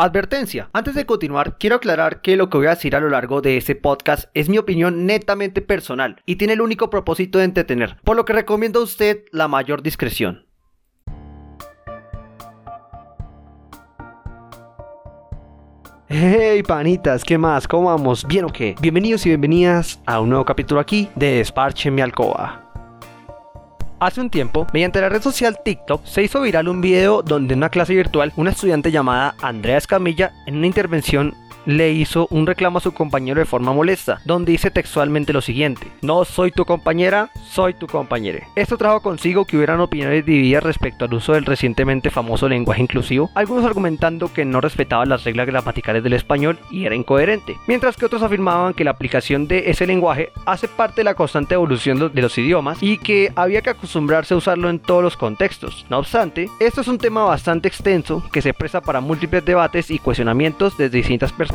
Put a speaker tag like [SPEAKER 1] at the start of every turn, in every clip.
[SPEAKER 1] Advertencia, antes de continuar, quiero aclarar que lo que voy a decir a lo largo de este podcast es mi opinión netamente personal y tiene el único propósito de entretener, por lo que recomiendo a usted la mayor discreción. Hey panitas, ¿qué más? ¿Cómo vamos? ¿Bien o qué? Bienvenidos y bienvenidas a un nuevo capítulo aquí de Desparche mi alcoba. Hace un tiempo, mediante la red social TikTok, se hizo viral un video donde en una clase virtual una estudiante llamada Andrea Escamilla, en una intervención le hizo un reclamo a su compañero de forma molesta, donde dice textualmente lo siguiente, no soy tu compañera, soy tu compañero. Esto trajo consigo que hubieran opiniones divididas respecto al uso del recientemente famoso lenguaje inclusivo, algunos argumentando que no respetaba las reglas gramaticales del español y era incoherente, mientras que otros afirmaban que la aplicación de ese lenguaje hace parte de la constante evolución de los idiomas y que había que acostumbrarse a usarlo en todos los contextos. No obstante, esto es un tema bastante extenso que se presta para múltiples debates y cuestionamientos desde distintas perspectivas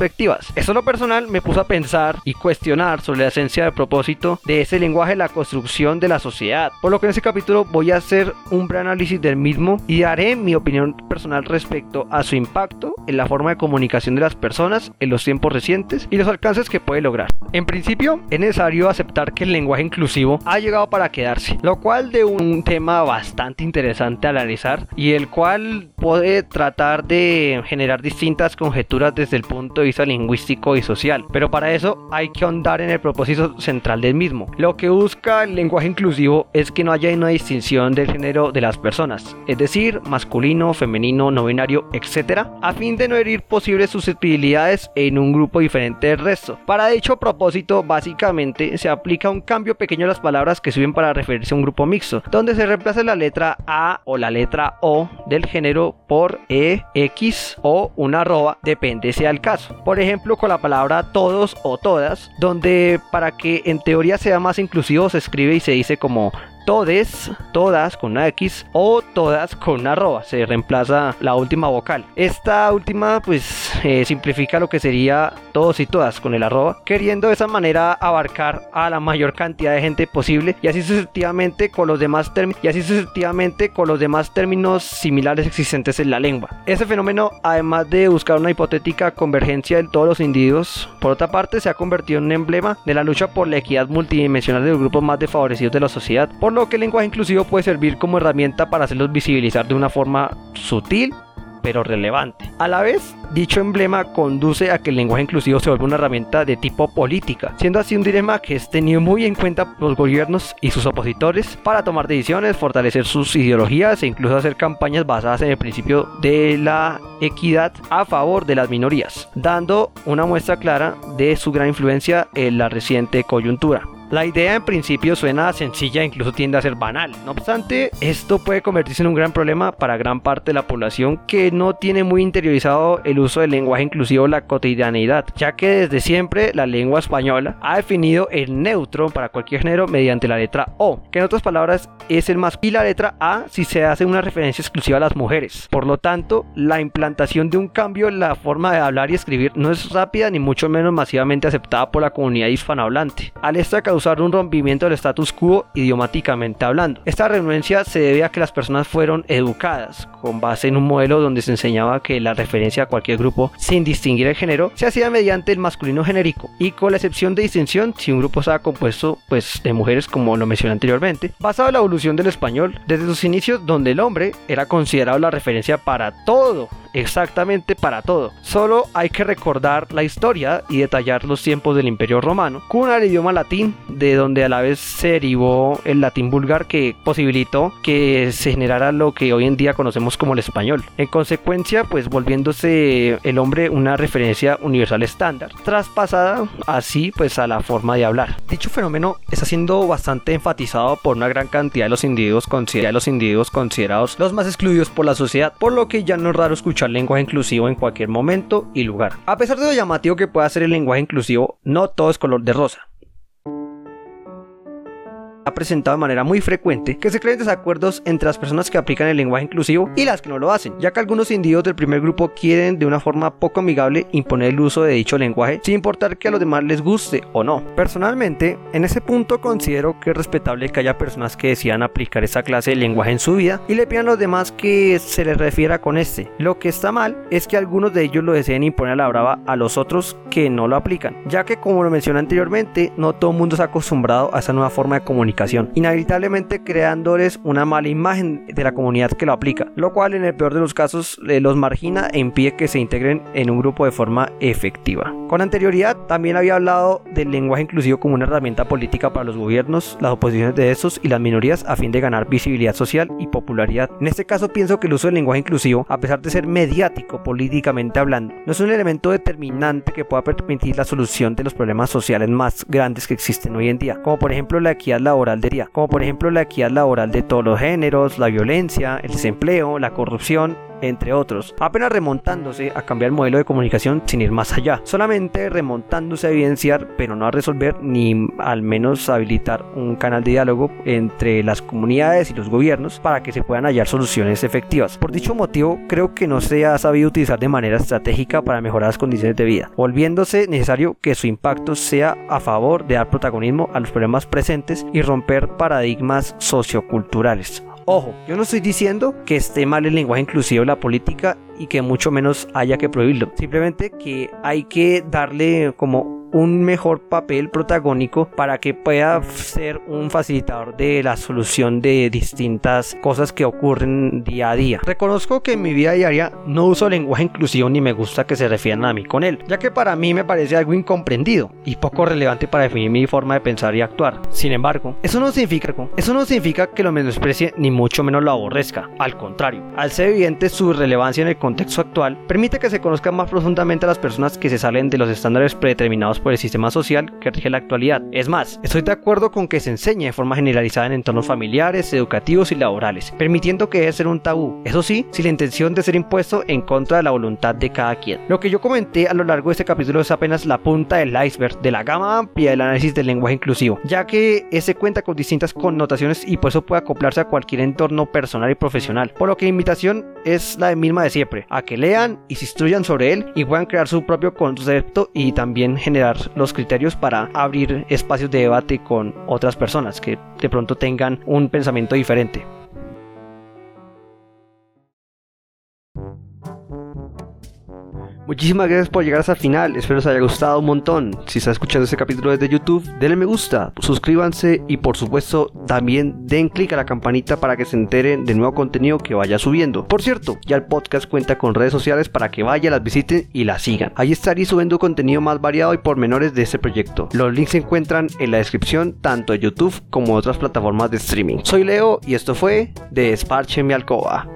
[SPEAKER 1] eso lo personal me puso a pensar y cuestionar sobre la esencia de propósito de ese lenguaje, la construcción de la sociedad. Por lo que en este capítulo voy a hacer un breve análisis del mismo y daré mi opinión personal respecto a su impacto en la forma de comunicación de las personas en los tiempos recientes y los alcances que puede lograr. En principio, es necesario aceptar que el lenguaje inclusivo ha llegado para quedarse, lo cual de un tema bastante interesante a analizar y el cual puede tratar de generar distintas conjeturas desde el punto de vista lingüístico y social, pero para eso hay que ahondar en el propósito central del mismo. Lo que busca el lenguaje inclusivo es que no haya una distinción del género de las personas, es decir, masculino, femenino, no binario, etc., a fin de no herir posibles susceptibilidades en un grupo diferente del resto. Para dicho propósito, básicamente se aplica un cambio pequeño a las palabras que sirven para referirse a un grupo mixto, donde se reemplaza la letra A o la letra O del género por E, X o una arroba, depende sea el caso por ejemplo con la palabra todos o todas, donde para que en teoría sea más inclusivo se escribe y se dice como todes, todas con una X o todas con una arroba. Se reemplaza la última vocal. Esta última pues eh, simplifica lo que sería todos y todas con el arroba, queriendo de esa manera abarcar a la mayor cantidad de gente posible y así sucesivamente con los demás términos y así sucesivamente con los demás términos similares existentes en la lengua. Ese fenómeno, además de buscar una hipotética convergencia de todos los individuos, por otra parte se ha convertido en un emblema de la lucha por la equidad multidimensional de los grupos más desfavorecidos de la sociedad, por lo que el lenguaje inclusivo puede servir como herramienta para hacerlos visibilizar de una forma sutil pero relevante. A la vez, dicho emblema conduce a que el lenguaje inclusivo se vuelva una herramienta de tipo política, siendo así un dilema que es tenido muy en cuenta por los gobiernos y sus opositores para tomar decisiones, fortalecer sus ideologías e incluso hacer campañas basadas en el principio de la equidad a favor de las minorías, dando una muestra clara de su gran influencia en la reciente coyuntura. La idea en principio suena sencilla e incluso tiende a ser banal. No obstante, esto puede convertirse en un gran problema para gran parte de la población que no tiene muy interiorizado el uso del lenguaje inclusivo la cotidianeidad, ya que desde siempre la lengua española ha definido el neutro para cualquier género mediante la letra O, que en otras palabras es el más y la letra A si se hace una referencia exclusiva a las mujeres. Por lo tanto, la implantación de un cambio en la forma de hablar y escribir no es rápida ni mucho menos masivamente aceptada por la comunidad hispanohablante. Al esta un rompimiento del status quo idiomáticamente hablando. Esta renuencia se debe a que las personas fueron educadas con base en un modelo donde se enseñaba que la referencia a cualquier grupo sin distinguir el género se hacía mediante el masculino genérico y con la excepción de distinción si un grupo estaba compuesto pues de mujeres como lo mencioné anteriormente, basado en la evolución del español desde sus inicios donde el hombre era considerado la referencia para todo exactamente para todo. Solo hay que recordar la historia y detallar los tiempos del Imperio Romano, con el idioma latín, de donde a la vez se derivó el latín vulgar que posibilitó que se generara lo que hoy en día conocemos como el español. En consecuencia, pues volviéndose el hombre una referencia universal estándar, traspasada así pues a la forma de hablar. Dicho fenómeno está siendo bastante enfatizado por una gran cantidad de los individuos, considerados los individuos considerados los más excluidos por la sociedad, por lo que ya no es raro escuchar lenguaje inclusivo en cualquier momento y lugar. A pesar de lo llamativo que pueda ser el lenguaje inclusivo, no todo es color de rosa. Ha presentado de manera muy frecuente que se creen desacuerdos entre las personas que aplican el lenguaje inclusivo y las que no lo hacen, ya que algunos individuos del primer grupo quieren de una forma poco amigable imponer el uso de dicho lenguaje sin importar que a los demás les guste o no. Personalmente, en ese punto considero que es respetable que haya personas que decidan aplicar esa clase de lenguaje en su vida y le pidan a los demás que se les refiera con este. Lo que está mal es que algunos de ellos lo deseen imponer a la brava a los otros que no lo aplican, ya que como lo mencioné anteriormente, no todo el mundo está acostumbrado a esa nueva forma de inevitablemente creándoles una mala imagen de la comunidad que lo aplica, lo cual en el peor de los casos eh, los margina e impide que se integren en un grupo de forma efectiva. Con anterioridad también había hablado del lenguaje inclusivo como una herramienta política para los gobiernos, las oposiciones de estos y las minorías a fin de ganar visibilidad social y popularidad. En este caso pienso que el uso del lenguaje inclusivo, a pesar de ser mediático políticamente hablando, no es un elemento determinante que pueda permitir la solución de los problemas sociales más grandes que existen hoy en día, como por ejemplo la equidad laboral como por ejemplo la equidad laboral de todos los géneros, la violencia, el desempleo, la corrupción entre otros, apenas remontándose a cambiar el modelo de comunicación sin ir más allá, solamente remontándose a evidenciar, pero no a resolver ni al menos habilitar un canal de diálogo entre las comunidades y los gobiernos para que se puedan hallar soluciones efectivas. Por dicho motivo, creo que no se ha sabido utilizar de manera estratégica para mejorar las condiciones de vida, volviéndose necesario que su impacto sea a favor de dar protagonismo a los problemas presentes y romper paradigmas socioculturales. Ojo, yo no estoy diciendo que esté mal el lenguaje inclusivo la política y que mucho menos haya que prohibirlo. Simplemente que hay que darle como un mejor papel protagónico para que pueda ser un facilitador de la solución de distintas cosas que ocurren día a día. Reconozco que en mi vida diaria no uso lenguaje inclusivo ni me gusta que se refieran a mí con él, ya que para mí me parece algo incomprendido y poco relevante para definir mi forma de pensar y actuar. Sin embargo, eso no significa, eso no significa que lo menosprecie ni mucho menos lo aborrezca. Al contrario, al ser evidente su relevancia en el contexto actual, permite que se conozca más profundamente a las personas que se salen de los estándares predeterminados por el sistema social que rige la actualidad. Es más, estoy de acuerdo con que se enseñe de forma generalizada en entornos familiares, educativos y laborales, permitiendo que debe ser un tabú. Eso sí, sin la intención de ser impuesto en contra de la voluntad de cada quien. Lo que yo comenté a lo largo de este capítulo es apenas la punta del iceberg de la gama amplia del análisis del lenguaje inclusivo, ya que ese cuenta con distintas connotaciones y por eso puede acoplarse a cualquier entorno personal y profesional. Por lo que la invitación es la misma de siempre, a que lean y se instruyan sobre él y puedan crear su propio concepto y también generar los criterios para abrir espacios de debate con otras personas que de pronto tengan un pensamiento diferente. Muchísimas gracias por llegar hasta el final, espero les haya gustado un montón. Si está escuchando este capítulo desde YouTube, denle me gusta, suscríbanse y por supuesto también den clic a la campanita para que se enteren de nuevo contenido que vaya subiendo. Por cierto, ya el podcast cuenta con redes sociales para que vayan, las visiten y las sigan. Ahí estaré subiendo contenido más variado y pormenores de este proyecto. Los links se encuentran en la descripción tanto de YouTube como otras plataformas de streaming. Soy Leo y esto fue de Esparche mi alcoba.